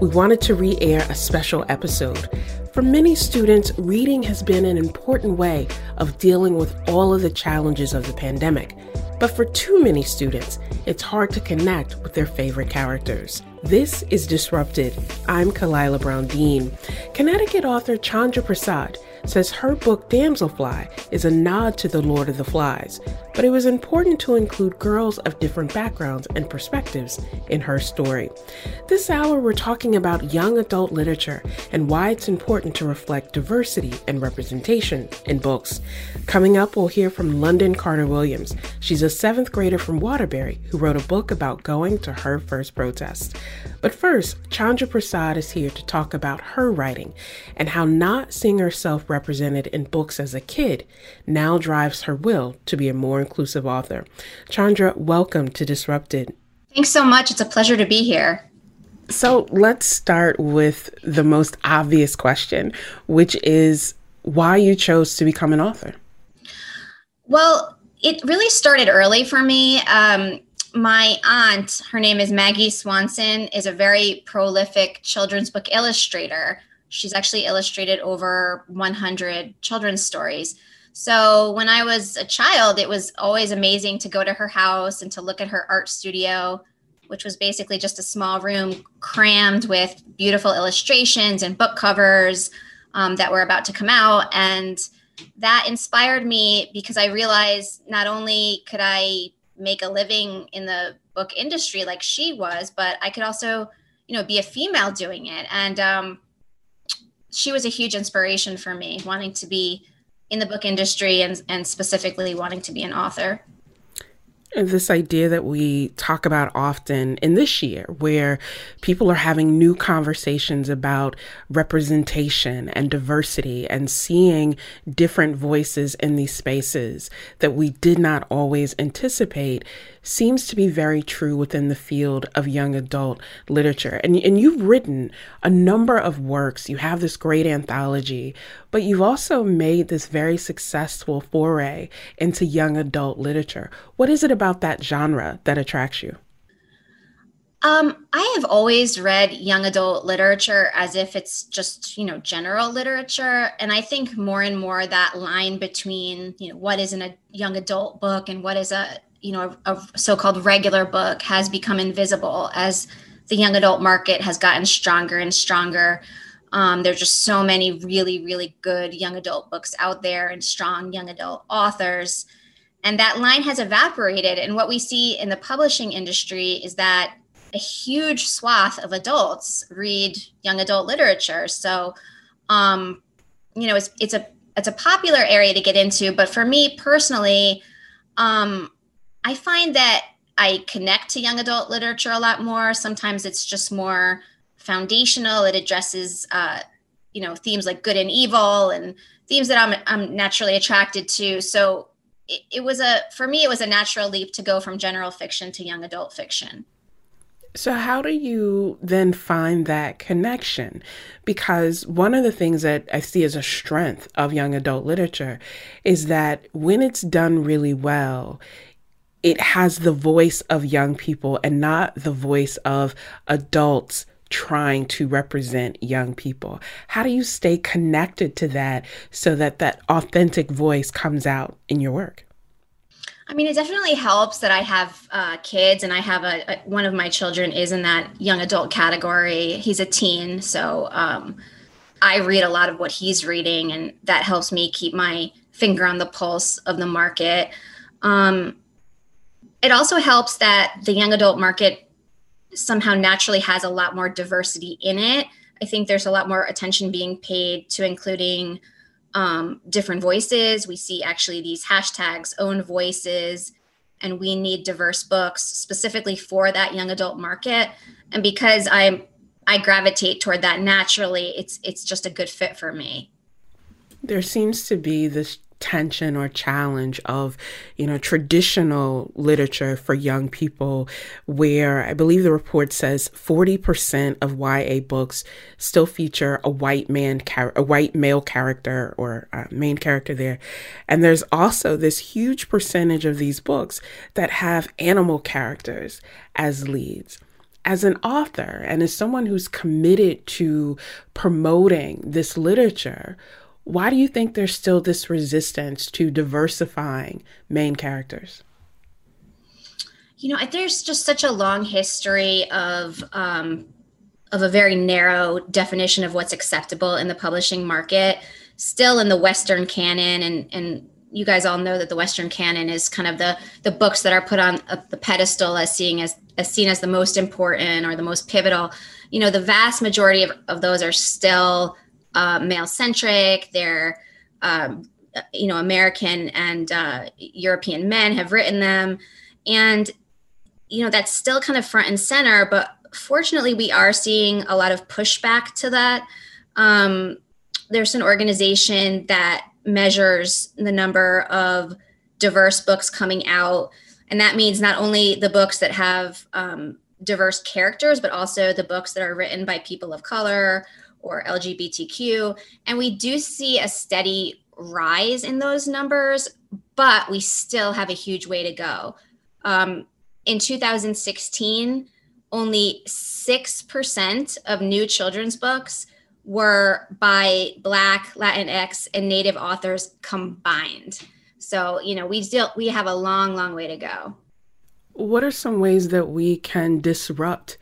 we wanted to re air a special episode. For many students, reading has been an important way of dealing with all of the challenges of the pandemic. But for too many students, it's hard to connect with their favorite characters. This is Disrupted. I'm Khalilah Brown Dean. Connecticut author Chandra Prasad says her book Damselfly is a nod to The Lord of the Flies, but it was important to include girls of different backgrounds and perspectives in her story. This hour, we're talking about young adult literature and why it's important to reflect diversity and representation in books. Coming up, we'll hear from London Carter Williams. She's a seventh grader from Waterbury who wrote a book about going to her first protest. But first, Chandra Prasad is here to talk about her writing and how not seeing herself represented in books as a kid now drives her will to be a more inclusive author. Chandra, welcome to Disrupted. Thanks so much. It's a pleasure to be here. So let's start with the most obvious question, which is why you chose to become an author. Well, it really started early for me. Um, my aunt, her name is Maggie Swanson, is a very prolific children's book illustrator. She's actually illustrated over 100 children's stories. So when I was a child, it was always amazing to go to her house and to look at her art studio, which was basically just a small room crammed with beautiful illustrations and book covers um, that were about to come out. And that inspired me because I realized not only could I make a living in the book industry like she was, but I could also, you know, be a female doing it. And um, she was a huge inspiration for me, wanting to be in the book industry and, and specifically wanting to be an author. This idea that we talk about often in this year, where people are having new conversations about representation and diversity and seeing different voices in these spaces that we did not always anticipate seems to be very true within the field of young adult literature. And, and you've written a number of works, you have this great anthology, but you've also made this very successful foray into young adult literature. What is it about that genre that attracts you? Um, I have always read young adult literature as if it's just, you know, general literature. And I think more and more that line between, you know, what is in a young adult book and what is a you know a, a so-called regular book has become invisible as the young adult market has gotten stronger and stronger um, there's just so many really really good young adult books out there and strong young adult authors. And that line has evaporated. And what we see in the publishing industry is that a huge swath of adults read young adult literature. So um, you know it's, it's a it's a popular area to get into. But for me personally um, I find that I connect to young adult literature a lot more. Sometimes it's just more foundational. It addresses, uh, you know, themes like good and evil and themes that I'm, I'm naturally attracted to. So it, it was a, for me, it was a natural leap to go from general fiction to young adult fiction. So, how do you then find that connection? Because one of the things that I see as a strength of young adult literature is that when it's done really well, it has the voice of young people and not the voice of adults trying to represent young people. How do you stay connected to that so that that authentic voice comes out in your work? I mean, it definitely helps that I have uh, kids, and I have a, a, one of my children is in that young adult category. He's a teen, so um, I read a lot of what he's reading, and that helps me keep my finger on the pulse of the market. Um, it also helps that the young adult market somehow naturally has a lot more diversity in it. I think there's a lot more attention being paid to including um, different voices. We see actually these hashtags, own voices, and we need diverse books specifically for that young adult market. And because I'm I gravitate toward that naturally. It's it's just a good fit for me. There seems to be this tension or challenge of, you know, traditional literature for young people, where I believe the report says 40% of YA books still feature a white man, char- a white male character or main character there. And there's also this huge percentage of these books that have animal characters as leads as an author and as someone who's committed to promoting this literature, why do you think there's still this resistance to diversifying main characters? You know, there's just such a long history of um, of a very narrow definition of what's acceptable in the publishing market. Still in the Western canon, and and you guys all know that the Western canon is kind of the the books that are put on a, the pedestal as seeing as as seen as the most important or the most pivotal. You know, the vast majority of, of those are still uh, male centric. They're, um, you know, American and uh, European men have written them. And, you know, that's still kind of front and center. But fortunately, we are seeing a lot of pushback to that. Um, there's an organization that measures the number of diverse books coming out. And that means not only the books that have um, diverse characters, but also the books that are written by people of color or LGBTQ. And we do see a steady rise in those numbers, but we still have a huge way to go. Um, in 2016, only 6% of new children's books were by Black, Latinx, and Native authors combined. So, you know, we still we have a long, long way to go. What are some ways that we can disrupt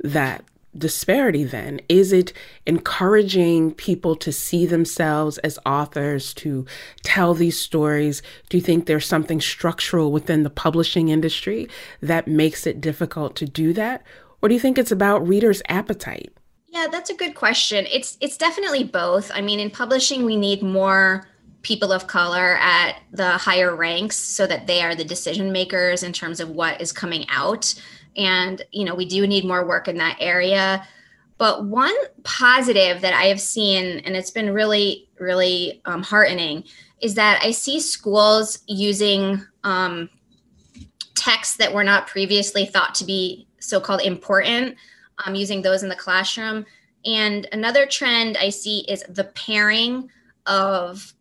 that disparity then? Is it encouraging people to see themselves as authors, to tell these stories? Do you think there's something structural within the publishing industry that makes it difficult to do that? Or do you think it's about readers' appetite? Yeah, that's a good question. It's it's definitely both. I mean, in publishing we need more people of color at the higher ranks so that they are the decision makers in terms of what is coming out and you know we do need more work in that area. But one positive that i have seen and it's been really really um, heartening is that i see schools using um, texts that were not previously thought to be so-called important um, using those in the classroom. And another trend i see is the pairing of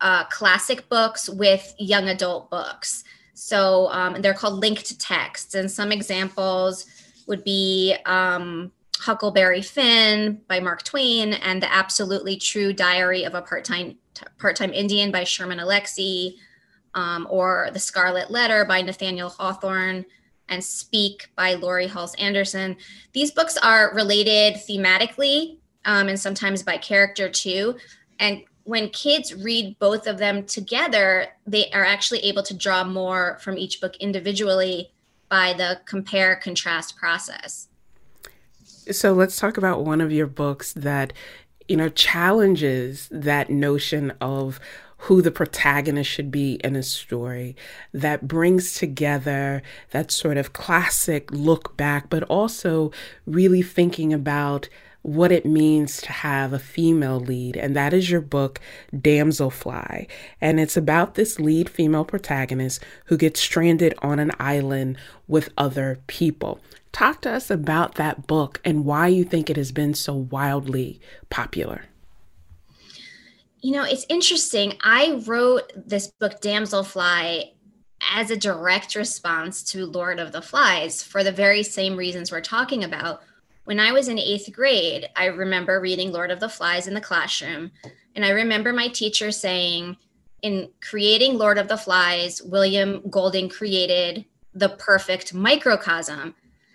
uh, classic books with young adult books so um, they're called linked texts. And some examples would be um, Huckleberry Finn by Mark Twain and The Absolutely True Diary of a Part-Time Part-Time Indian by Sherman Alexie, um, or The Scarlet Letter by Nathaniel Hawthorne and Speak by Laurie Halse Anderson. These books are related thematically um, and sometimes by character too. And when kids read both of them together, they are actually able to draw more from each book individually by the compare contrast process. So let's talk about one of your books that you know challenges that notion of who the protagonist should be in a story that brings together that sort of classic look back but also really thinking about what it means to have a female lead, and that is your book, Damselfly. And it's about this lead female protagonist who gets stranded on an island with other people. Talk to us about that book and why you think it has been so wildly popular. You know, it's interesting. I wrote this book, Damselfly, as a direct response to Lord of the Flies for the very same reasons we're talking about when I was in eighth grade, I remember reading Lord of the Flies in the classroom. And I remember my teacher saying, in creating Lord of the Flies, William Golding created the perfect microcosm.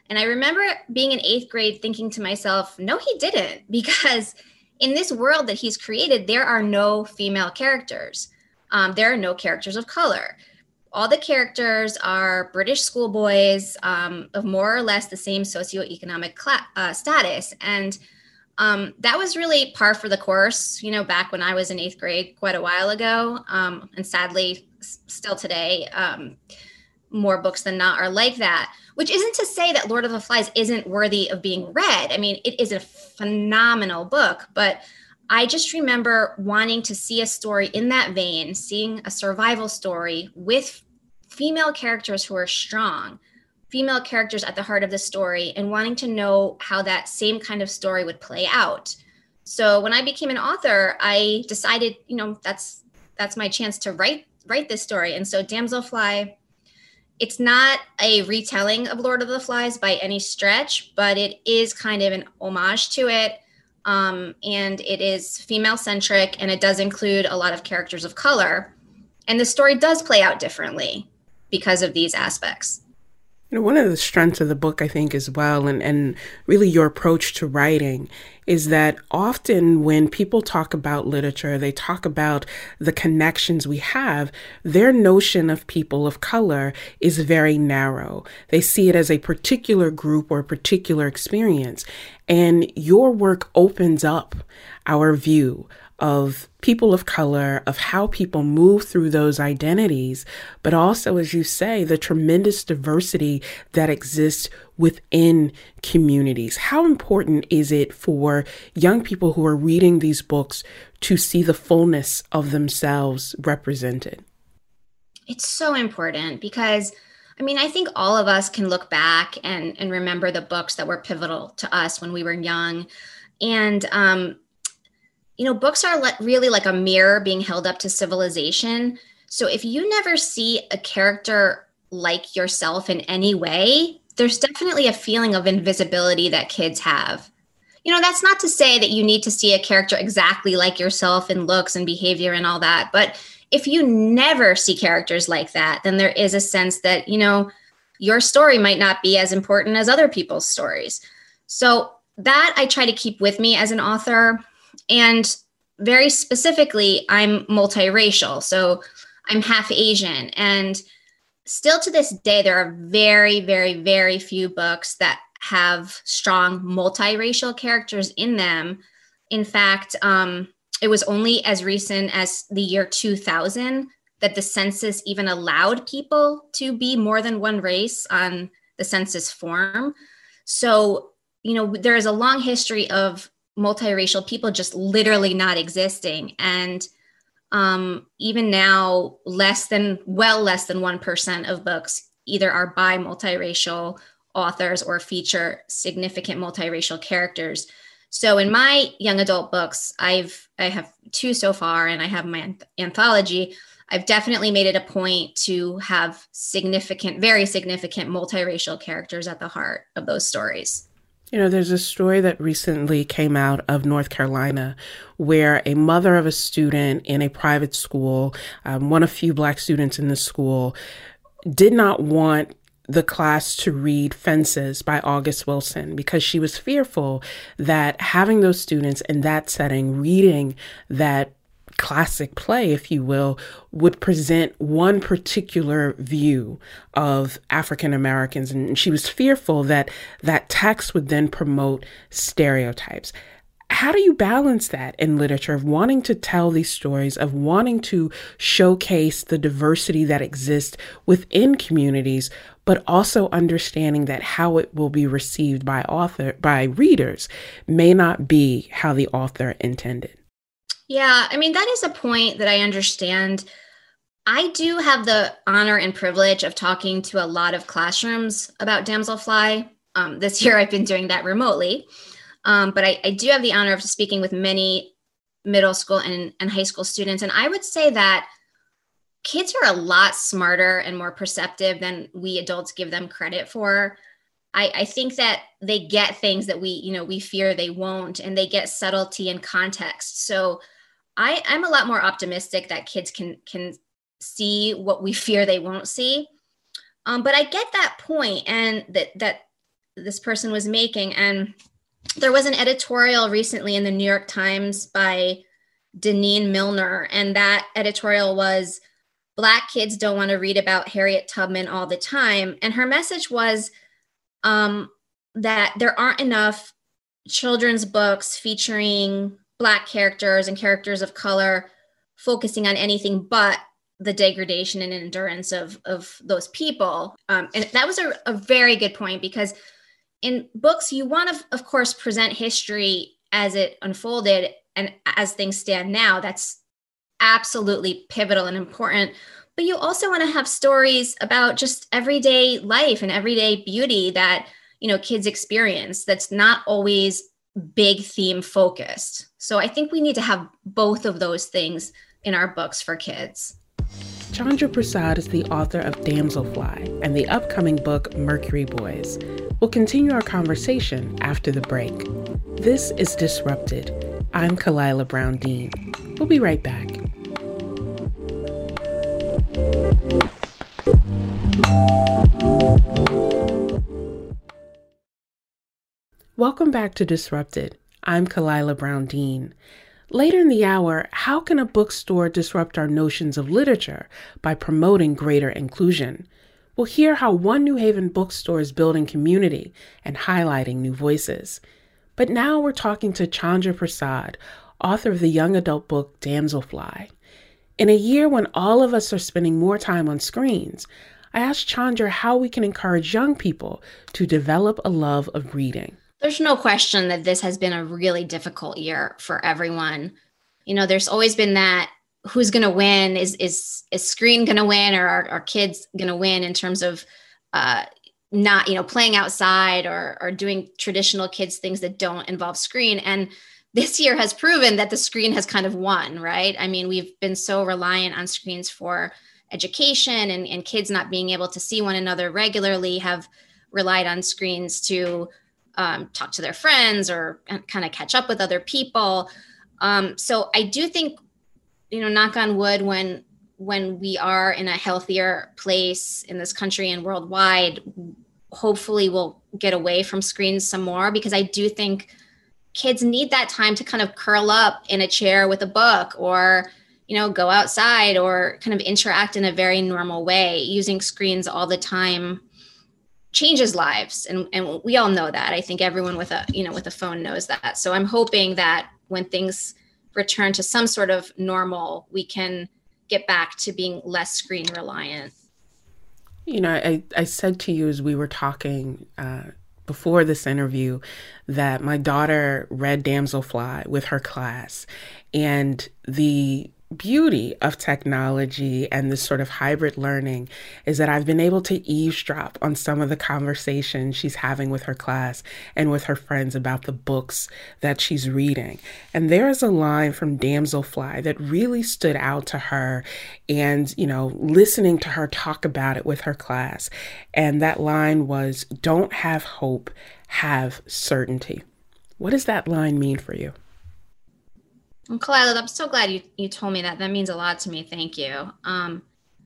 And I remember being in eighth grade thinking to myself, no, he didn't, because in this world that he's created, there are no female characters. Um, there are no characters of color all the characters are British schoolboys um, of more or less the same socioeconomic uh, status. And um, that was really par for the course, you know, back when I was in eighth grade quite a while ago. Um, and sadly, s- still today. Um, more books than not are like that, which isn't to say that Lord of the Flies isn't worthy of being read. I mean, it is a phenomenal book, but I just remember wanting to see a story in that vein, seeing a survival story with female characters who are strong, female characters at the heart of the story, and wanting to know how that same kind of story would play out. So when I became an author, I decided, you know, that's that's my chance to write write this story. And so Damselfly it's not a retelling of Lord of the Flies by any stretch, but it is kind of an homage to it. Um, and it is female centric and it does include a lot of characters of color. And the story does play out differently because of these aspects. You know, one of the strengths of the book, I think, as well, and, and really your approach to writing, is that often when people talk about literature, they talk about the connections we have, their notion of people of color is very narrow. They see it as a particular group or a particular experience. And your work opens up our view of people of color, of how people move through those identities, but also, as you say, the tremendous diversity that exists within communities. How important is it for young people who are reading these books to see the fullness of themselves represented? It's so important because. I mean, I think all of us can look back and, and remember the books that were pivotal to us when we were young. And um, you know, books are le- really like a mirror being held up to civilization. So if you never see a character like yourself in any way, there's definitely a feeling of invisibility that kids have. You know, that's not to say that you need to see a character exactly like yourself in looks and behavior and all that, but if you never see characters like that, then there is a sense that, you know, your story might not be as important as other people's stories. So that I try to keep with me as an author. And very specifically, I'm multiracial. So I'm half Asian. And still to this day, there are very, very, very few books that have strong multiracial characters in them. In fact, um, it was only as recent as the year 2000 that the census even allowed people to be more than one race on the census form. So, you know, there is a long history of multiracial people just literally not existing. And um, even now, less than, well, less than 1% of books either are by multiracial authors or feature significant multiracial characters. So in my young adult books, I've I have two so far, and I have my anthology. I've definitely made it a point to have significant, very significant multiracial characters at the heart of those stories. You know, there's a story that recently came out of North Carolina where a mother of a student in a private school, um, one of few black students in the school, did not want the class to read Fences by August Wilson because she was fearful that having those students in that setting reading that classic play, if you will, would present one particular view of African Americans. And she was fearful that that text would then promote stereotypes. How do you balance that in literature of wanting to tell these stories, of wanting to showcase the diversity that exists within communities, but also understanding that how it will be received by author by readers may not be how the author intended? Yeah, I mean, that is a point that I understand. I do have the honor and privilege of talking to a lot of classrooms about Damselfly. Um, this year, I've been doing that remotely. Um, but I, I, do have the honor of speaking with many middle school and, and high school students. And I would say that kids are a lot smarter and more perceptive than we adults give them credit for. I, I think that they get things that we, you know, we fear they won't, and they get subtlety and context. So I, I'm a lot more optimistic that kids can can see what we fear they won't see. Um, but I get that point and that that this person was making. And there was an editorial recently in the New York Times by Denene Milner, and that editorial was Black kids don't want to read about Harriet Tubman all the time. And her message was um, that there aren't enough children's books featuring black characters and characters of color focusing on anything but the degradation and endurance of of those people. Um, and that was a, a very good point because in books you want to of course present history as it unfolded and as things stand now. That's absolutely pivotal and important. But you also want to have stories about just everyday life and everyday beauty that you know kids experience that's not always big theme focused so i think we need to have both of those things in our books for kids Chandra Prasad is the author of Damselfly and the upcoming book Mercury Boys. We'll continue our conversation after the break. This is Disrupted. I'm Khalilah Brown Dean. We'll be right back. Welcome back to Disrupted. I'm Khalilah Brown Dean. Later in the hour, how can a bookstore disrupt our notions of literature by promoting greater inclusion? We'll hear how one New Haven bookstore is building community and highlighting new voices. But now we're talking to Chandra Prasad, author of the young adult book Damselfly. In a year when all of us are spending more time on screens, I asked Chandra how we can encourage young people to develop a love of reading. There's no question that this has been a really difficult year for everyone. You know, there's always been that who's going to win? Is is is screen going to win or are, are kids going to win in terms of uh, not you know playing outside or or doing traditional kids things that don't involve screen? And this year has proven that the screen has kind of won right? I mean we've been so reliant on screens for education and, and kids not being able to see one another regularly have relied on screens to um, talk to their friends or kind of catch up with other people. Um, so I do think, you know, knock on wood, when when we are in a healthier place in this country and worldwide, hopefully we'll get away from screens some more because I do think kids need that time to kind of curl up in a chair with a book or you know go outside or kind of interact in a very normal way using screens all the time changes lives and, and we all know that. I think everyone with a you know with a phone knows that. So i'm hoping that when things return to some sort of normal we can get back to being less screen reliant. You know i, I said to you as we were talking uh, before this interview that my daughter read damselfly with her class and the beauty of technology and this sort of hybrid learning is that I've been able to eavesdrop on some of the conversations she's having with her class and with her friends about the books that she's reading. And there is a line from Damselfly that really stood out to her and, you know, listening to her talk about it with her class. And that line was, Don't have hope, have certainty. What does that line mean for you? Khalilah, I'm so glad you, you told me that. That means a lot to me. Thank you. Um,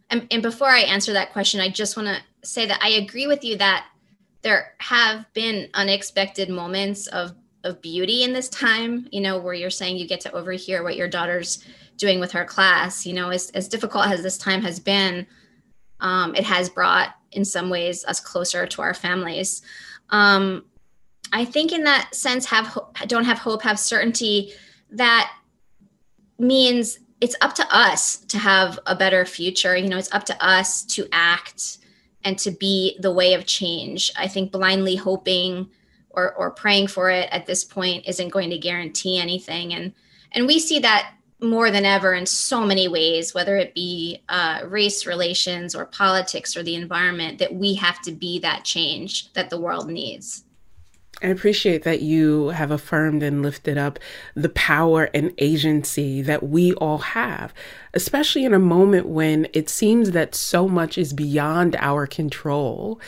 and, and before I answer that question, I just want to say that I agree with you that there have been unexpected moments of, of beauty in this time, you know, where you're saying you get to overhear what your daughter's doing with her class. You know, as, as difficult as this time has been, um, it has brought, in some ways, us closer to our families. Um, I think, in that sense, have don't have hope, have certainty that means it's up to us to have a better future. You know, it's up to us to act and to be the way of change. I think blindly hoping or, or praying for it at this point isn't going to guarantee anything. And and we see that more than ever in so many ways, whether it be uh, race relations or politics or the environment, that we have to be that change that the world needs. I appreciate that you have affirmed and lifted up the power and agency that we all have, especially in a moment when it seems that so much is beyond our control,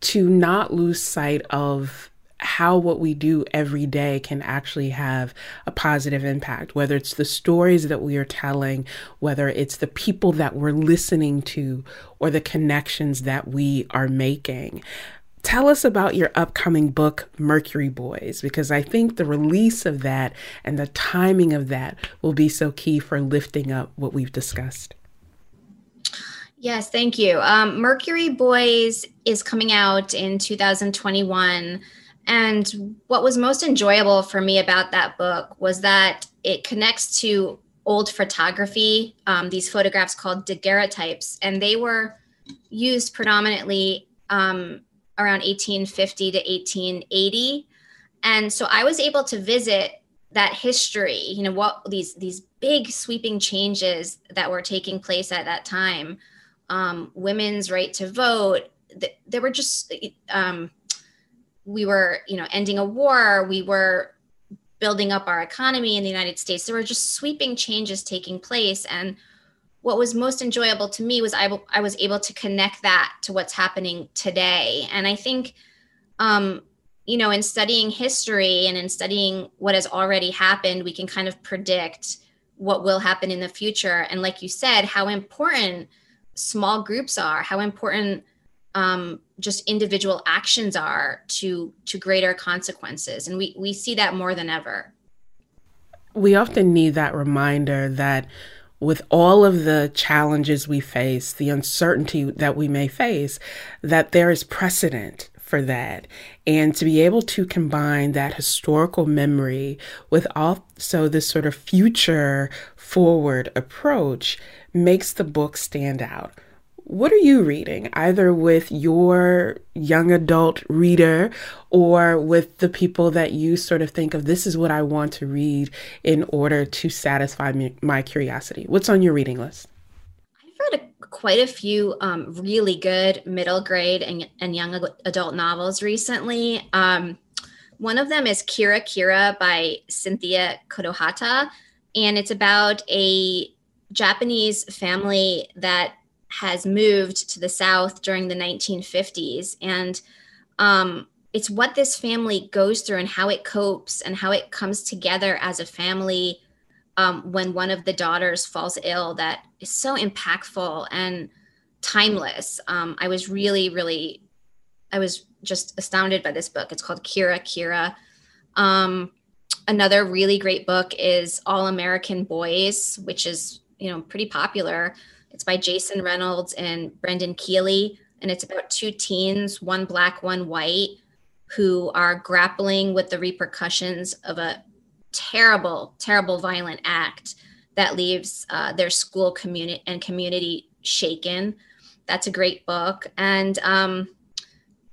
to not lose sight of how what we do every day can actually have a positive impact, whether it's the stories that we are telling, whether it's the people that we're listening to, or the connections that we are making. Tell us about your upcoming book, Mercury Boys, because I think the release of that and the timing of that will be so key for lifting up what we've discussed. Yes, thank you. Um, Mercury Boys is coming out in 2021. And what was most enjoyable for me about that book was that it connects to old photography, um, these photographs called daguerreotypes, and they were used predominantly um, around 1850 to 1880. And so I was able to visit that history, you know, what these these big sweeping changes that were taking place at that time, um, women's right to vote. Th- there were just um, we were, you know, ending a war. We were building up our economy in the United States. There were just sweeping changes taking place, and what was most enjoyable to me was I, I was able to connect that to what's happening today. And I think, um, you know, in studying history and in studying what has already happened, we can kind of predict what will happen in the future. And like you said, how important small groups are, how important um, just individual actions are to to greater consequences. And we we see that more than ever. We often need that reminder that with all of the challenges we face, the uncertainty that we may face, that there is precedent for that. And to be able to combine that historical memory with also this sort of future forward approach makes the book stand out. What are you reading, either with your young adult reader or with the people that you sort of think of this is what I want to read in order to satisfy me, my curiosity? What's on your reading list? I've read a, quite a few um, really good middle grade and, and young adult novels recently. Um, one of them is Kira Kira by Cynthia Kadohata, and it's about a Japanese family that has moved to the South during the 1950s. And um, it's what this family goes through and how it copes and how it comes together as a family um, when one of the daughters falls ill that is so impactful and timeless. Um, I was really, really, I was just astounded by this book. It's called Kira Kira. Um, another really great book is All American Boys, which is you know pretty popular. It's by Jason Reynolds and Brendan Kiely. And it's about two teens, one black, one white, who are grappling with the repercussions of a terrible, terrible violent act that leaves uh, their school community and community shaken. That's a great book. And um,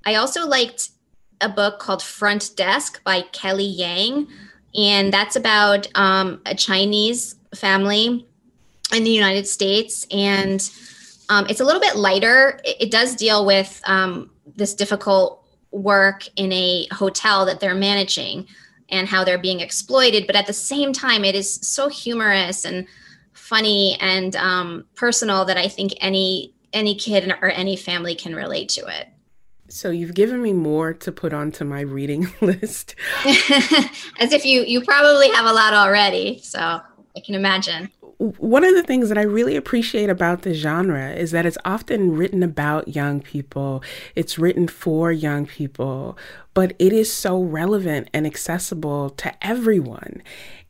I also liked a book called Front Desk by Kelly Yang. And that's about um, a Chinese family in the United States. And um, it's a little bit lighter. It, it does deal with um, this difficult work in a hotel that they're managing and how they're being exploited. But at the same time, it is so humorous and funny and um, personal that I think any any kid or any family can relate to it. So you've given me more to put onto my reading list. As if you you probably have a lot already. So I can imagine one of the things that I really appreciate about the genre is that it's often written about young people, it's written for young people, but it is so relevant and accessible to everyone.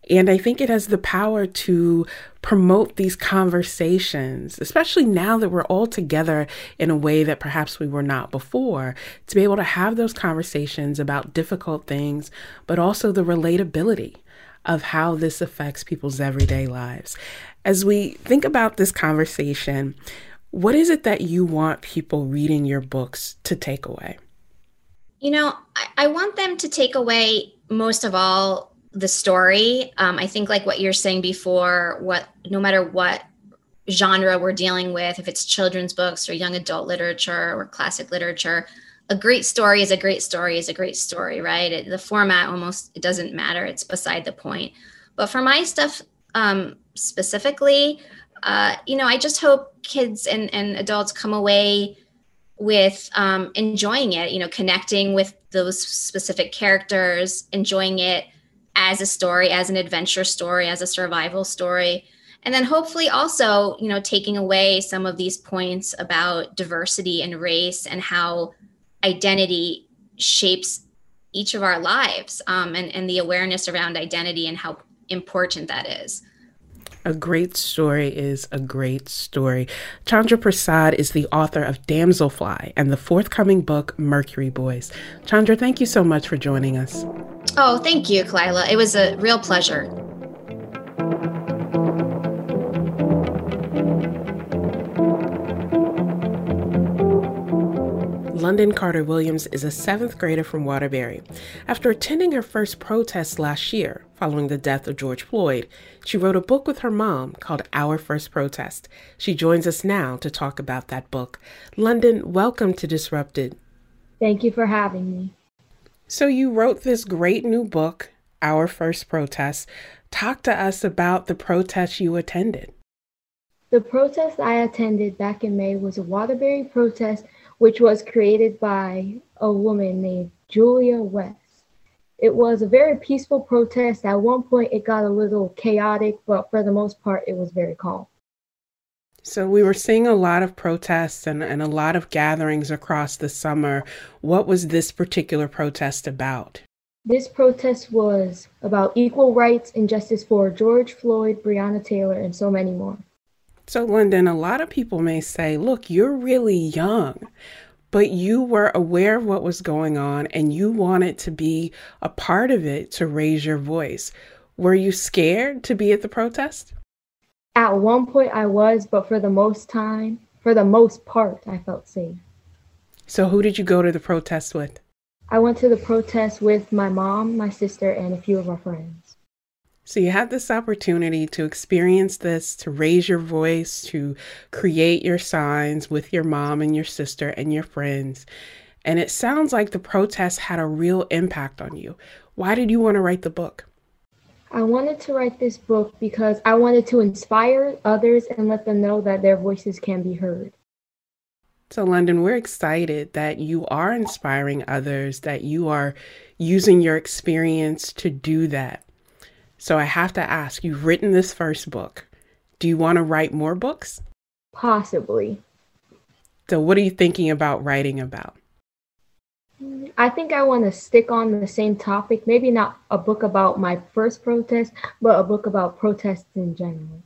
And I think it has the power to promote these conversations, especially now that we're all together in a way that perhaps we were not before, to be able to have those conversations about difficult things, but also the relatability of how this affects people's everyday lives. As we think about this conversation, what is it that you want people reading your books to take away? You know, I, I want them to take away most of all the story. Um, I think, like what you're saying before, what no matter what genre we're dealing with, if it's children's books or young adult literature or classic literature, a great story is a great story is a great story, right? It, the format almost it doesn't matter; it's beside the point. But for my stuff um, specifically, uh, you know, I just hope kids and, and adults come away with um, enjoying it. You know, connecting with those specific characters, enjoying it as a story, as an adventure story, as a survival story and then hopefully also you know taking away some of these points about diversity and race and how identity shapes each of our lives um, and, and the awareness around identity and how important that is. A great story is a great story. Chandra Prasad is the author of Damselfly and the forthcoming book, Mercury Boys. Chandra, thank you so much for joining us. Oh, thank you, Khalilah. It was a real pleasure. London Carter Williams is a seventh grader from Waterbury. After attending her first protest last year, following the death of George Floyd, she wrote a book with her mom called Our First Protest. She joins us now to talk about that book. London, welcome to Disrupted. Thank you for having me. So, you wrote this great new book, Our First Protest. Talk to us about the protest you attended. The protest I attended back in May was a Waterbury protest, which was created by a woman named Julia West. It was a very peaceful protest. At one point, it got a little chaotic, but for the most part, it was very calm. So, we were seeing a lot of protests and, and a lot of gatherings across the summer. What was this particular protest about? This protest was about equal rights and justice for George Floyd, Breonna Taylor, and so many more. So, London, a lot of people may say, look, you're really young, but you were aware of what was going on and you wanted to be a part of it to raise your voice. Were you scared to be at the protest? At one point, I was, but for the most time, for the most part, I felt safe. So, who did you go to the protest with? I went to the protest with my mom, my sister, and a few of our friends. So you have this opportunity to experience this, to raise your voice, to create your signs with your mom and your sister and your friends. And it sounds like the protest had a real impact on you. Why did you want to write the book? I wanted to write this book because I wanted to inspire others and let them know that their voices can be heard. So, London, we're excited that you are inspiring others, that you are using your experience to do that. So I have to ask you've written this first book. Do you want to write more books? Possibly. So, what are you thinking about writing about? I think I want to stick on the same topic. Maybe not a book about my first protest, but a book about protests in general.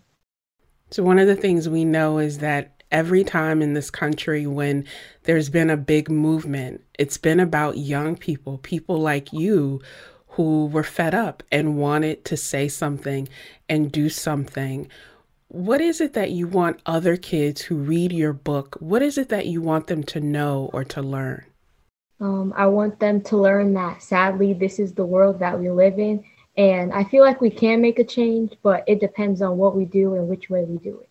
So, one of the things we know is that every time in this country when there's been a big movement, it's been about young people, people like you who were fed up and wanted to say something and do something. What is it that you want other kids who read your book? What is it that you want them to know or to learn? Um, I want them to learn that sadly, this is the world that we live in. And I feel like we can make a change, but it depends on what we do and which way we do it.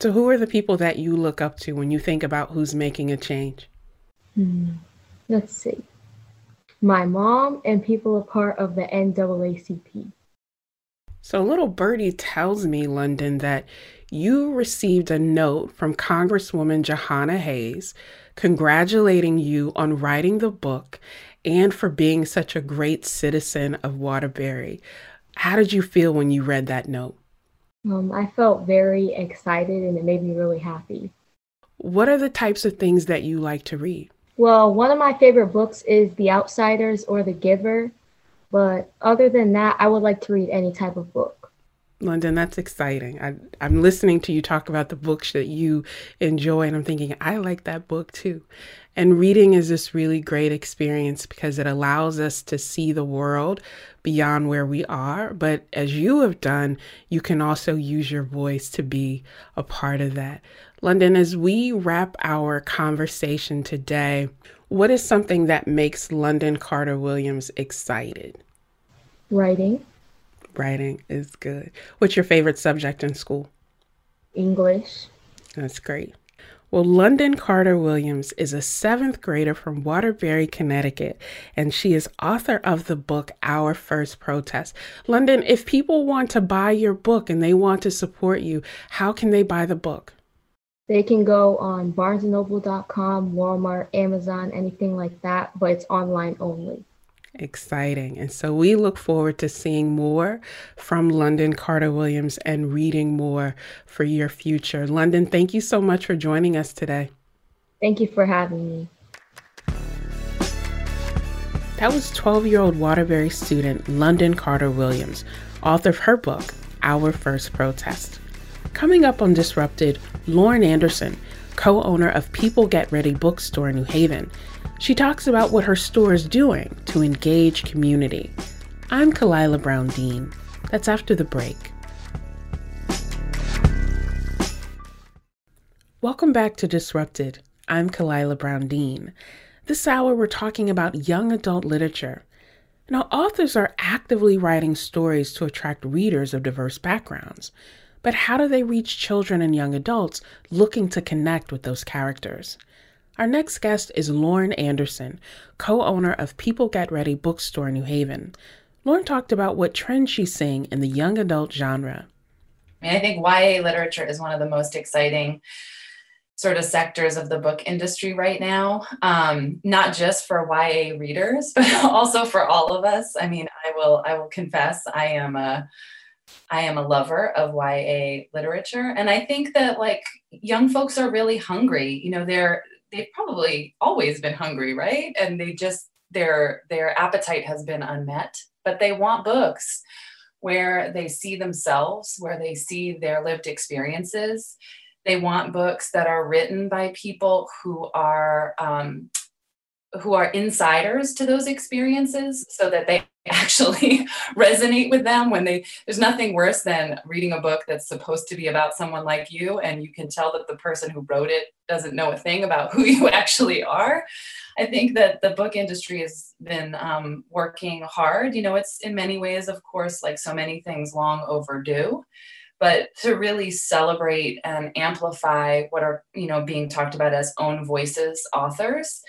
So, who are the people that you look up to when you think about who's making a change? Hmm. Let's see my mom, and people a part of the NAACP. So, little birdie tells me, London, that you received a note from Congresswoman Jahana Hayes congratulating you on writing the book and for being such a great citizen of Waterbury. How did you feel when you read that note? Um, I felt very excited and it made me really happy. What are the types of things that you like to read? Well, one of my favorite books is The Outsiders or The Giver. But other than that, I would like to read any type of book. London, that's exciting. I, I'm listening to you talk about the books that you enjoy, and I'm thinking, I like that book too. And reading is this really great experience because it allows us to see the world beyond where we are. But as you have done, you can also use your voice to be a part of that. London, as we wrap our conversation today, what is something that makes London Carter Williams excited? Writing. Writing is good. What's your favorite subject in school? English. That's great. Well, London Carter Williams is a seventh grader from Waterbury, Connecticut, and she is author of the book Our First Protest. London, if people want to buy your book and they want to support you, how can they buy the book? They can go on barnesandnoble.com, Walmart, Amazon, anything like that, but it's online only. Exciting. And so we look forward to seeing more from London Carter Williams and reading more for your future. London, thank you so much for joining us today. Thank you for having me. That was 12 year old Waterbury student London Carter Williams, author of her book, Our First Protest. Coming up on Disrupted, Lauren Anderson, co owner of People Get Ready Bookstore in New Haven. She talks about what her store is doing to engage community. I'm Khalilah Brown Dean. That's after the break. Welcome back to Disrupted. I'm Khalilah Brown Dean. This hour, we're talking about young adult literature. Now, authors are actively writing stories to attract readers of diverse backgrounds. But how do they reach children and young adults looking to connect with those characters? Our next guest is Lauren Anderson, co owner of People Get Ready Bookstore New Haven. Lauren talked about what trends she's seeing in the young adult genre. I mean, I think YA literature is one of the most exciting sort of sectors of the book industry right now, um, not just for YA readers, but also for all of us. I mean, I will I will confess I am a I am a lover of YA literature, and I think that like young folks are really hungry. You know, they're they've probably always been hungry, right? And they just their their appetite has been unmet, but they want books where they see themselves, where they see their lived experiences. They want books that are written by people who are um, who are insiders to those experiences, so that they actually resonate with them when they there's nothing worse than reading a book that's supposed to be about someone like you and you can tell that the person who wrote it doesn't know a thing about who you actually are. I think that the book industry has been um, working hard. You know it's in many ways of course like so many things long overdue. But to really celebrate and amplify what are you know being talked about as own voices authors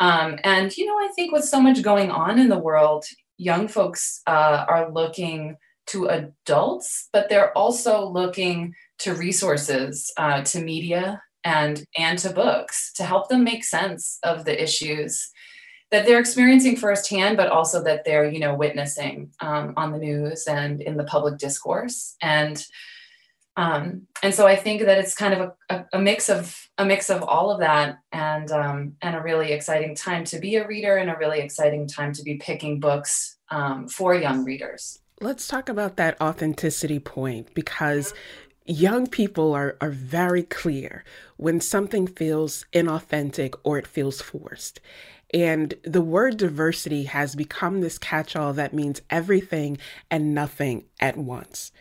um, and you know i think with so much going on in the world young folks uh, are looking to adults, but they're also looking to resources, uh, to media, and and to books to help them make sense of the issues that they're experiencing firsthand, but also that they're you know witnessing um, on the news and in the public discourse. And um, and so I think that it's kind of a, a, mix of a mix of all of that, and um, and a really exciting time to be a reader, and a really exciting time to be picking books um, for young readers. Let's talk about that authenticity point because young people are, are very clear when something feels inauthentic or it feels forced. And the word diversity has become this catch all that means everything and nothing at once.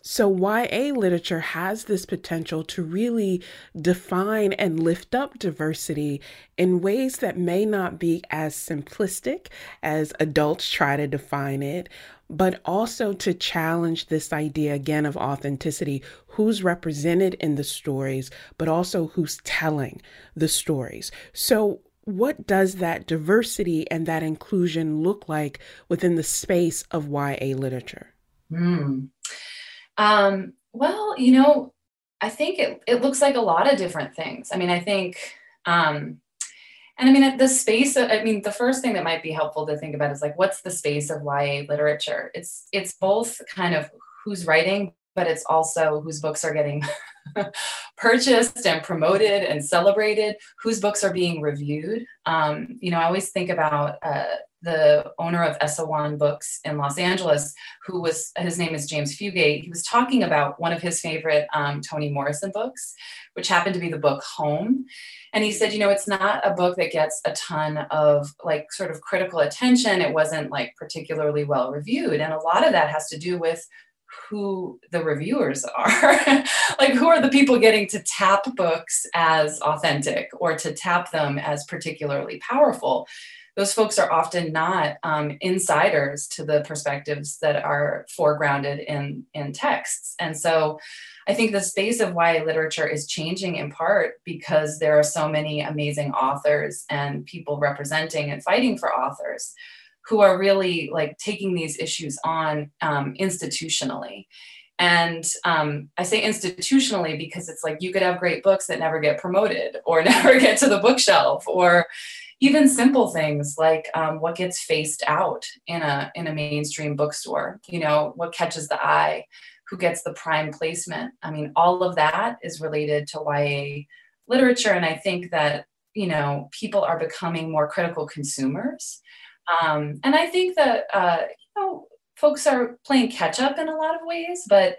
So, YA literature has this potential to really define and lift up diversity in ways that may not be as simplistic as adults try to define it, but also to challenge this idea again of authenticity who's represented in the stories, but also who's telling the stories. So, what does that diversity and that inclusion look like within the space of YA literature? Mm. Um, well, you know, I think it, it looks like a lot of different things. I mean, I think, um, and I mean, the space, of, I mean, the first thing that might be helpful to think about is like, what's the space of YA literature? It's, it's both kind of who's writing, but it's also whose books are getting purchased and promoted and celebrated, whose books are being reviewed. Um, you know, I always think about uh, the owner of Eso Won Books in Los Angeles, who was his name is James Fugate. He was talking about one of his favorite um, Toni Morrison books, which happened to be the book Home. And he said, you know, it's not a book that gets a ton of like sort of critical attention. It wasn't like particularly well reviewed. And a lot of that has to do with who the reviewers are. like, who are the people getting to tap books as authentic or to tap them as particularly powerful? Those folks are often not um, insiders to the perspectives that are foregrounded in, in texts. And so I think the space of YA literature is changing in part because there are so many amazing authors and people representing and fighting for authors who are really like taking these issues on um, institutionally. And um, I say institutionally because it's like you could have great books that never get promoted or never get to the bookshelf, or even simple things like um, what gets faced out in a in a mainstream bookstore you know what catches the eye who gets the prime placement. I mean all of that is related to ya literature and i think that you know people are becoming more critical consumers. Um, and i think that uh, you know folks are playing catch up in a lot of ways but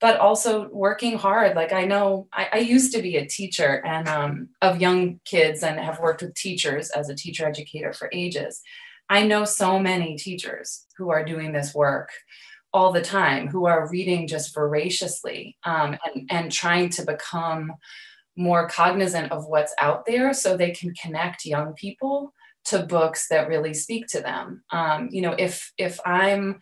but also working hard. Like I know I, I used to be a teacher and um, of young kids and have worked with teachers as a teacher educator for ages. I know so many teachers who are doing this work all the time, who are reading just voraciously um, and, and trying to become more cognizant of what's out there so they can connect young people to books that really speak to them. Um, you know, if if I'm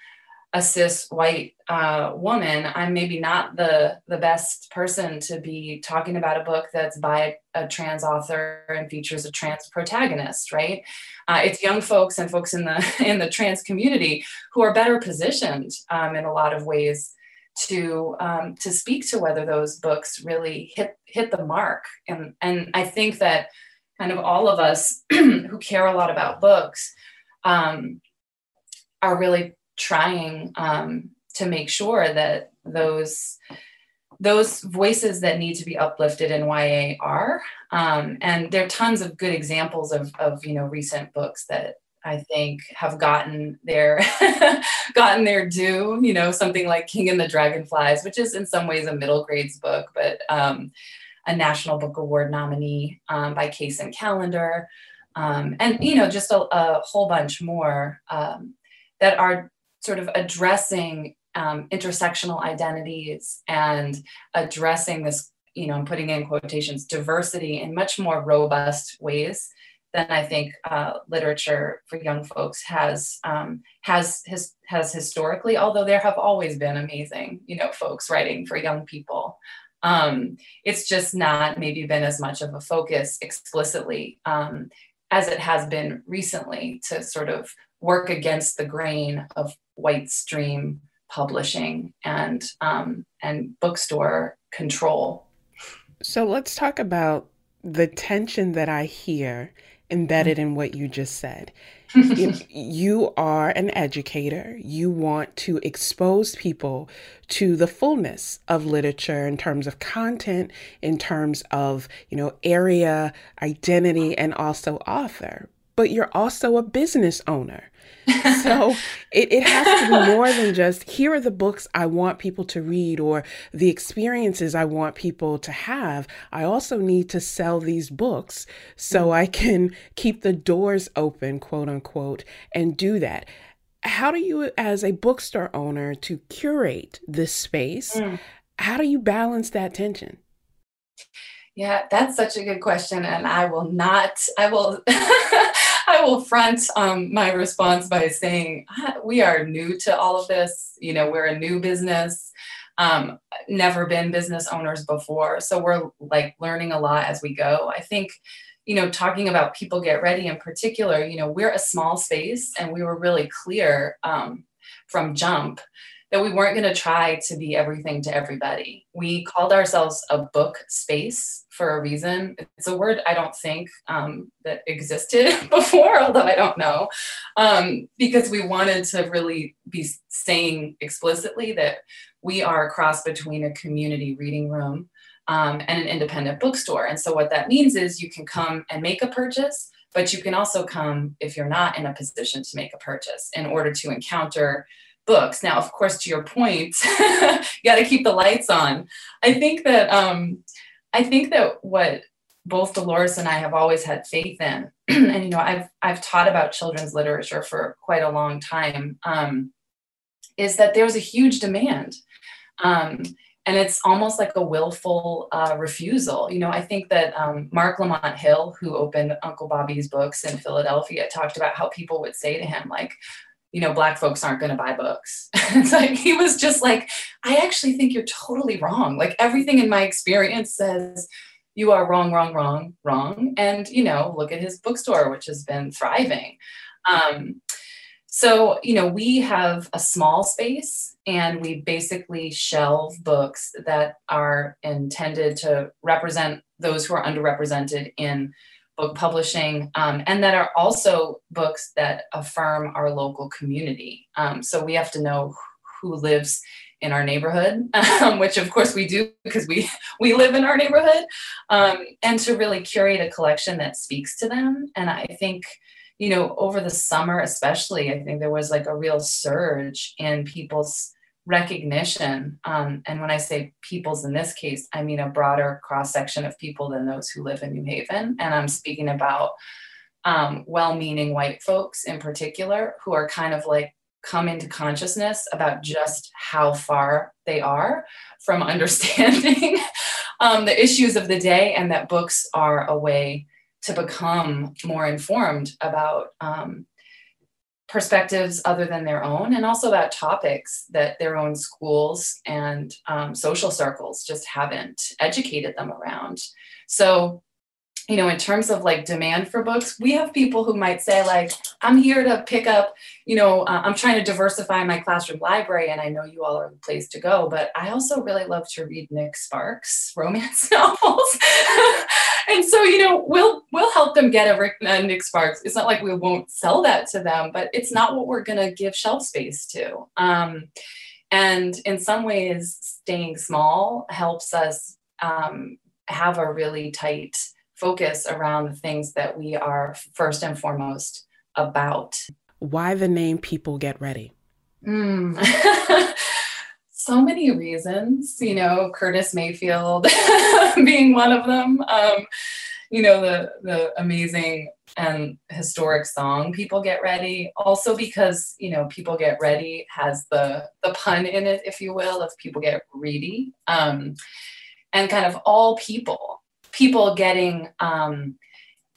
a cis white uh, woman, I'm maybe not the the best person to be talking about a book that's by a trans author and features a trans protagonist, right? Uh, it's young folks and folks in the in the trans community who are better positioned um, in a lot of ways to um, to speak to whether those books really hit hit the mark, and and I think that kind of all of us who care a lot about books um, are really trying um, to make sure that those those voices that need to be uplifted in YA are. Um, and there are tons of good examples of, of you know recent books that I think have gotten their gotten their due. You know, something like King and the Dragonflies, which is in some ways a middle grades book, but um, a National Book Award nominee um, by Kacen Callender, um, and you know just a, a whole bunch more um, that are sort of addressing um, intersectional identities and addressing this, you know, I'm putting in quotations, diversity in much more robust ways than I think uh, literature for young folks has um, has his, has historically. Although there have always been amazing, you know, folks writing for young people. Um, it's just not maybe been as much of a focus explicitly um, as it has been recently to sort of work against the grain of white stream publishing and um, and bookstore control. So let's talk about the tension that I hear embedded in what you just said. You are an educator, you want to expose people to the fullness of literature in terms of content, in terms of, you know, area, identity, and also author. But you're also a business owner so it, it has to be more than just here are the books I want people to read or the experiences I want people to have. I also need to sell these books so I can keep the doors open, quote unquote, and do that. How do you, as a bookstore owner, to curate this space? Mm. How do you balance that tension? Yeah, that's such a good question. And I will not, I will I will front um, my response by saying we are new to all of this. You know, we're a new business, um, never been business owners before. So we're like learning a lot as we go. I think, you know, talking about people get ready in particular, you know, we're a small space and we were really clear um, from jump that we weren't going to try to be everything to everybody. We called ourselves a book space for a reason. It's a word I don't think um, that existed before, although I don't know, um, because we wanted to really be saying explicitly that we are a cross between a community reading room um, and an independent bookstore. And so, what that means is you can come and make a purchase, but you can also come if you're not in a position to make a purchase in order to encounter books. Now, of course, to your point, you got to keep the lights on. I think that um, I think that what both Dolores and I have always had faith in, and you know, I've I've taught about children's literature for quite a long time, um, is that there's a huge demand. Um, and it's almost like a willful uh, refusal. You know, I think that um, Marc Lamont Hill, who opened Uncle Bobby's books in Philadelphia, talked about how people would say to him, like, you know, black folks aren't going to buy books. it's like he was just like, I actually think you're totally wrong. Like everything in my experience says you are wrong, wrong, wrong, wrong. And you know, look at his bookstore, which has been thriving. Um, so, you know, we have a small space and we basically shelve books that are intended to represent those who are underrepresented in book publishing, um, and that are also books that affirm our local community. Um, so we have to know who lives in our neighborhood, um, which of course we do because we we live in our neighborhood, um, and to really curate a collection that speaks to them. And I think, you know, over the summer especially, I think there was like a real surge in people's recognition. Um, and when I say peoples in this case, I mean a broader cross section of people than those who live in New Haven. And I'm speaking about um, well meaning white folks in particular who are kind of like come into consciousness about just how far they are from understanding um, the issues of the day, and that books are a way to become more informed about um, perspectives other than their own, and also about topics that their own schools and um, social circles just haven't educated them around. So you know, in terms of like demand for books, we have people who might say, like, I'm here to pick up, you know, uh, I'm trying to diversify my classroom library, and I know you all are the place to go, but I also really love to read Nick Sparks romance novels. and so, you know, we'll we'll help them get a, Rick, uh, Nick Sparks. It's not like we won't sell that to them, but it's not what we're going to give shelf space to. Um, and in some ways, staying small helps us um, have a really tight focus around the things that we are first and foremost about. Why the name People Get Ready? Mm. so many reasons, you know, Curtis Mayfield being one of them. Um, you know, the the amazing and historic song People Get Ready. Also because, you know, People Get Ready has the the pun in it, if you will, of people get ready. Um, and kind of all people people getting um,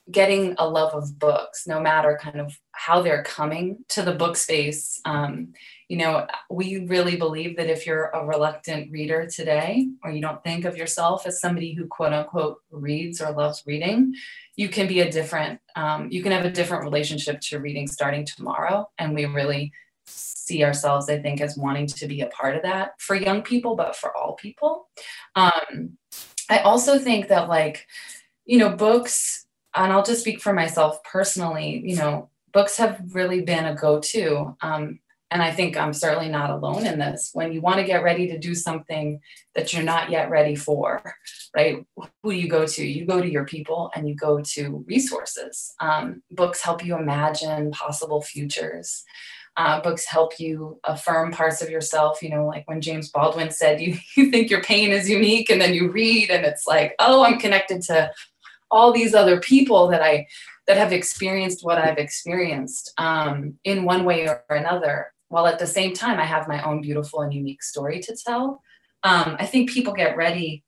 getting a love of books, no matter kind of how they're coming to the book space. Um, you know, we really believe that if you're a reluctant reader today, or you don't think of yourself as somebody who quote unquote reads or loves reading, you can be a different, um, you can have a different relationship to reading starting tomorrow. And we really see ourselves, I think, as wanting to be a part of that for young people, but for all people. Um, I also think that like, you know, books, and I'll just speak for myself personally, you know, books have really been a go-to. Um, and I think I'm certainly not alone in this. When you want to get ready to do something that you're not yet ready for, right? Who do you go to? You go to your people and you go to resources. Um, books help you imagine possible futures. Uh, books help you affirm parts of yourself. You know, like when James Baldwin said, you, you think your pain is unique, and then you read, and it's like, oh, I'm connected to all these other people that I that have experienced what I've experienced um, in one way or another. While at the same time, I have my own beautiful and unique story to tell. Um, I think people get ready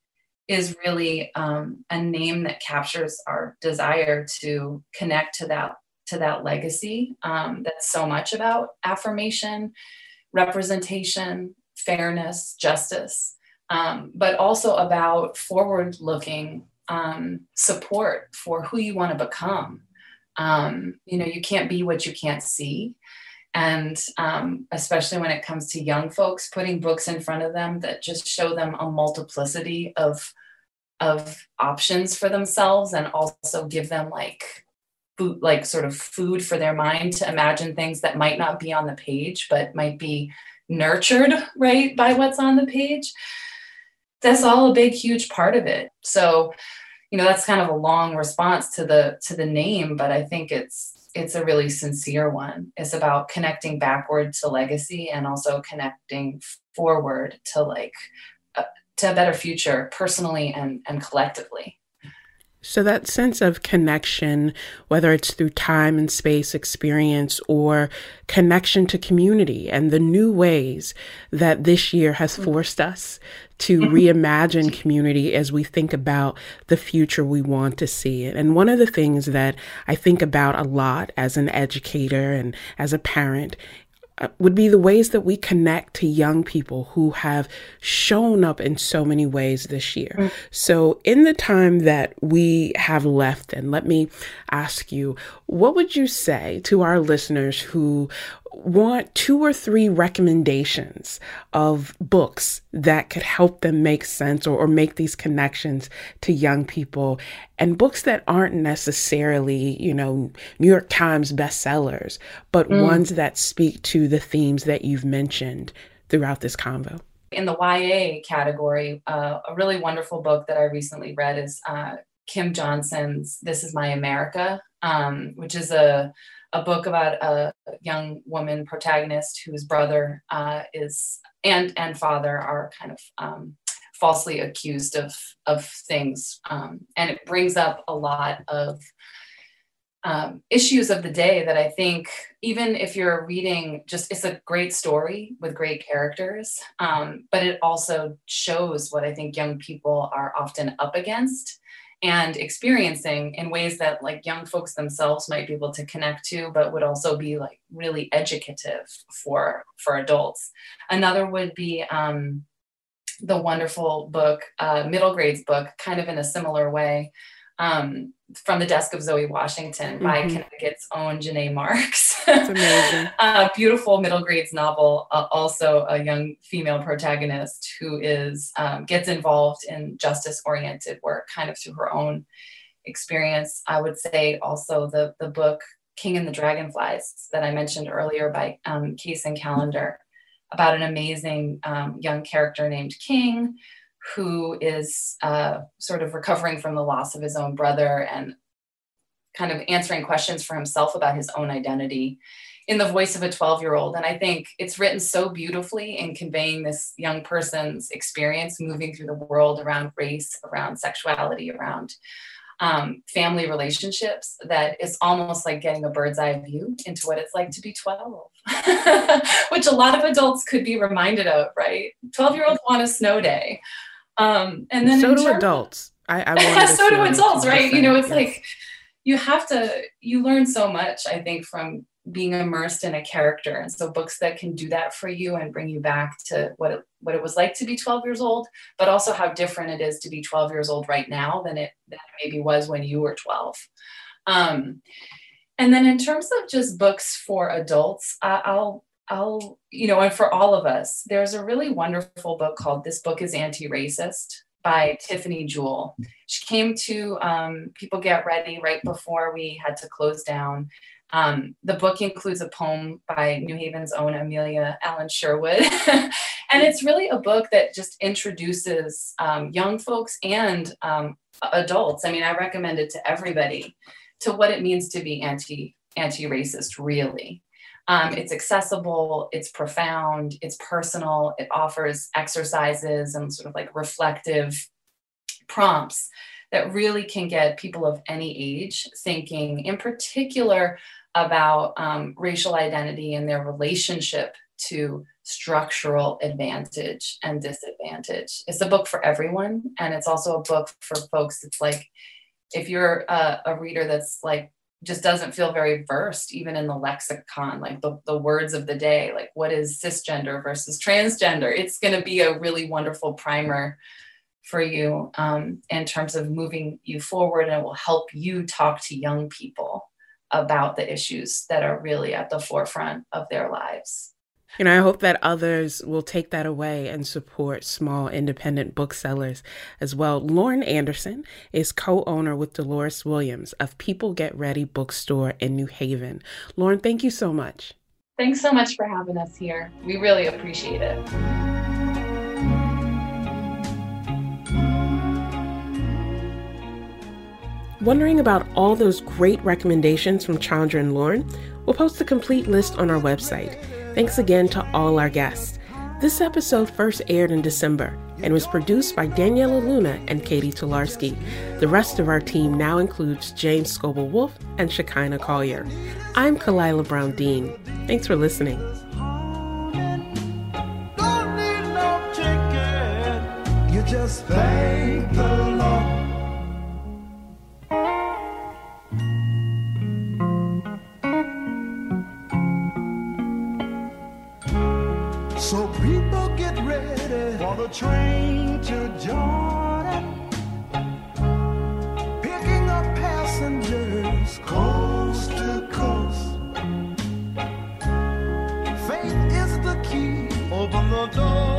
is really um, a name that captures our desire to connect to that to that legacy um, that's so much about affirmation, representation, fairness, justice, um, but also about forward looking um, support for who you want to become. Um, you know, you can't be what you can't see. And um, especially when it comes to young folks, putting books in front of them that just show them a multiplicity of of options for themselves and also give them like food like sort of food for their mind to imagine things that might not be on the page but might be nurtured right by what's on the page. That's all a big huge part of it. So you know that's kind of a long response to the to the name but i think it's it's a really sincere one. It's about connecting backward to legacy and also connecting forward to like uh, to a better future personally and and collectively so, that sense of connection, whether it's through time and space experience or connection to community and the new ways that this year has mm-hmm. forced us to mm-hmm. reimagine community as we think about the future we want to see it. And one of the things that I think about a lot as an educator and as a parent would be the ways that we connect to young people who have shown up in so many ways this year. Mm. So, in the time that we have left, and let me ask you, what would you say to our listeners who want two or three recommendations of books that could help them make sense or, or make these connections to young people and books that aren't necessarily, you know, New York Times bestsellers, but mm. ones that speak to the themes that you've mentioned throughout this convo. In the YA category, uh, a really wonderful book that I recently read is uh, Kim Johnson's This Is My America, um, which is a a book about a young woman protagonist whose brother uh, is and and father are kind of um, falsely accused of of things, um, and it brings up a lot of um, issues of the day that I think, even if you're reading, just it's a great story with great characters, um, but it also shows what I think young people are often up against and experiencing in ways that like young folks themselves might be able to connect to but would also be like really educative for for adults. Another would be um, the wonderful book uh, middle grades book kind of in a similar way um, from the desk of Zoe Washington mm-hmm. by Connecticut's own Janae Marks. That's amazing. a beautiful middle grades novel, uh, also a young female protagonist who is um, gets involved in justice oriented work kind of through her own experience. I would say also the, the book King and the Dragonflies that I mentioned earlier by um, and Callender about an amazing um, young character named King who is uh, sort of recovering from the loss of his own brother and kind of answering questions for himself about his own identity in the voice of a 12 year old. And I think it's written so beautifully in conveying this young person's experience moving through the world around race, around sexuality, around um, family relationships that it's almost like getting a bird's eye view into what it's like to be 12, which a lot of adults could be reminded of, right? 12 year olds want a snow day. Um, and then so do adults. I, I so do adults, right? You know, it's yes. like you have to you learn so much. I think from being immersed in a character, and so books that can do that for you and bring you back to what it what it was like to be 12 years old, but also how different it is to be 12 years old right now than it, than it maybe was when you were 12. Um, and then in terms of just books for adults, I'll I'll, you know, and for all of us, there's a really wonderful book called This Book is Anti Racist by Tiffany Jewell. She came to um, People Get Ready right before we had to close down. Um, the book includes a poem by New Haven's own Amelia Allen Sherwood. and it's really a book that just introduces um, young folks and um, adults. I mean, I recommend it to everybody to what it means to be anti anti racist, really. Um, it's accessible, it's profound, it's personal, it offers exercises and sort of like reflective prompts that really can get people of any age thinking, in particular, about um, racial identity and their relationship to structural advantage and disadvantage. It's a book for everyone, and it's also a book for folks. It's like if you're a, a reader that's like just doesn't feel very versed even in the lexicon like the, the words of the day like what is cisgender versus transgender? It's going to be a really wonderful primer for you um, in terms of moving you forward and it will help you talk to young people about the issues that are really at the forefront of their lives and I hope that others will take that away and support small independent booksellers as well. Lauren Anderson is co owner with Dolores Williams of People Get Ready Bookstore in New Haven. Lauren, thank you so much. Thanks so much for having us here. We really appreciate it. Wondering about all those great recommendations from Chandra and Lauren? We'll post the complete list on our website. Thanks again to all our guests. This episode first aired in December and was produced by Daniela Luna and Catie Talarski. The rest of our team now includes James Scoble Wolf and Zshekinah Collier. I'm Khalilah Brown Dean. Thanks for listening. just thank the a train to Jordan, picking up passengers coast to coast. Faith is the key, open the door.